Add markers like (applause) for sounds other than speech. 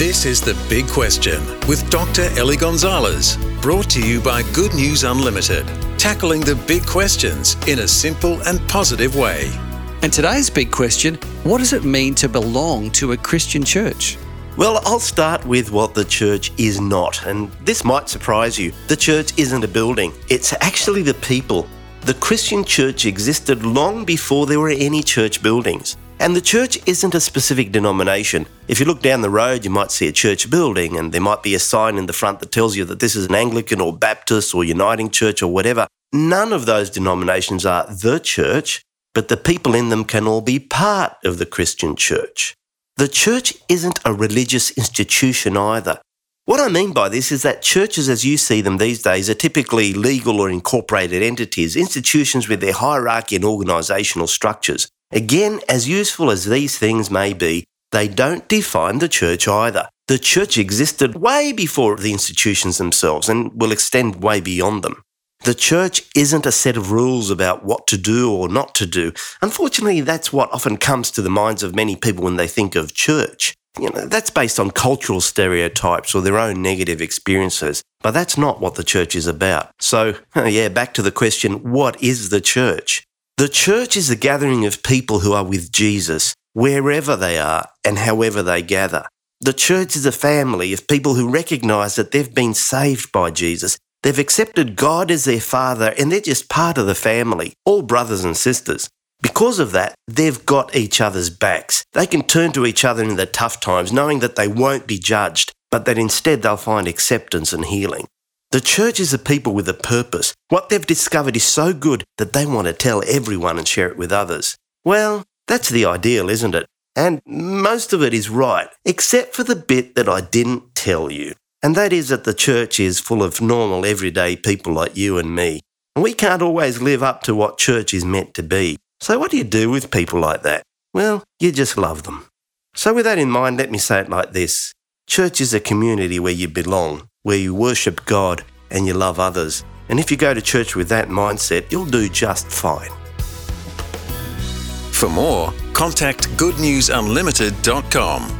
This is The Big Question with Dr. Eliezer Gonzalez, brought to you by Good News Unlimited, tackling the big questions in a simple and positive way. And today's big question what does it mean to belong to a Christian church? Well, I'll start with what the church is not, and this might surprise you. The church isn't a building, it's actually the people. The Christian church existed long before there were any church buildings. And the church isn't a specific denomination. If you look down the road, you might see a church building, and there might be a sign in the front that tells you that this is an Anglican or Baptist or Uniting Church or whatever. None of those denominations are the church, but the people in them can all be part of the Christian church. The church isn't a religious institution either. What I mean by this is that churches as you see them these days are typically legal or incorporated entities, institutions with their hierarchy and organisational structures. Again, as useful as these things may be, they don't define the church either. The church existed way before the institutions themselves and will extend way beyond them. The church isn't a set of rules about what to do or not to do. Unfortunately, that's what often comes to the minds of many people when they think of church. You know, that's based on cultural stereotypes or their own negative experiences, but that's not what the church is about. So, (laughs) yeah, back to the question, what is the church? The church is a gathering of people who are with Jesus, wherever they are and however they gather. The church is a family of people who recognize that they've been saved by Jesus. They've accepted God as their father and they're just part of the family, all brothers and sisters. Because of that, they've got each other's backs. They can turn to each other in the tough times, knowing that they won't be judged, but that instead they'll find acceptance and healing. The church is a people with a purpose. What they've discovered is so good that they want to tell everyone and share it with others. Well, that's the ideal, isn't it? And most of it is right, except for the bit that I didn't tell you. And that is that the church is full of normal, everyday people like you and me. And we can't always live up to what church is meant to be. So, what do you do with people like that? Well, you just love them. So, with that in mind, let me say it like this Church is a community where you belong where you worship God and you love others. And if you go to church with that mindset, you'll do just fine. For more, contact goodnewsunlimited.com.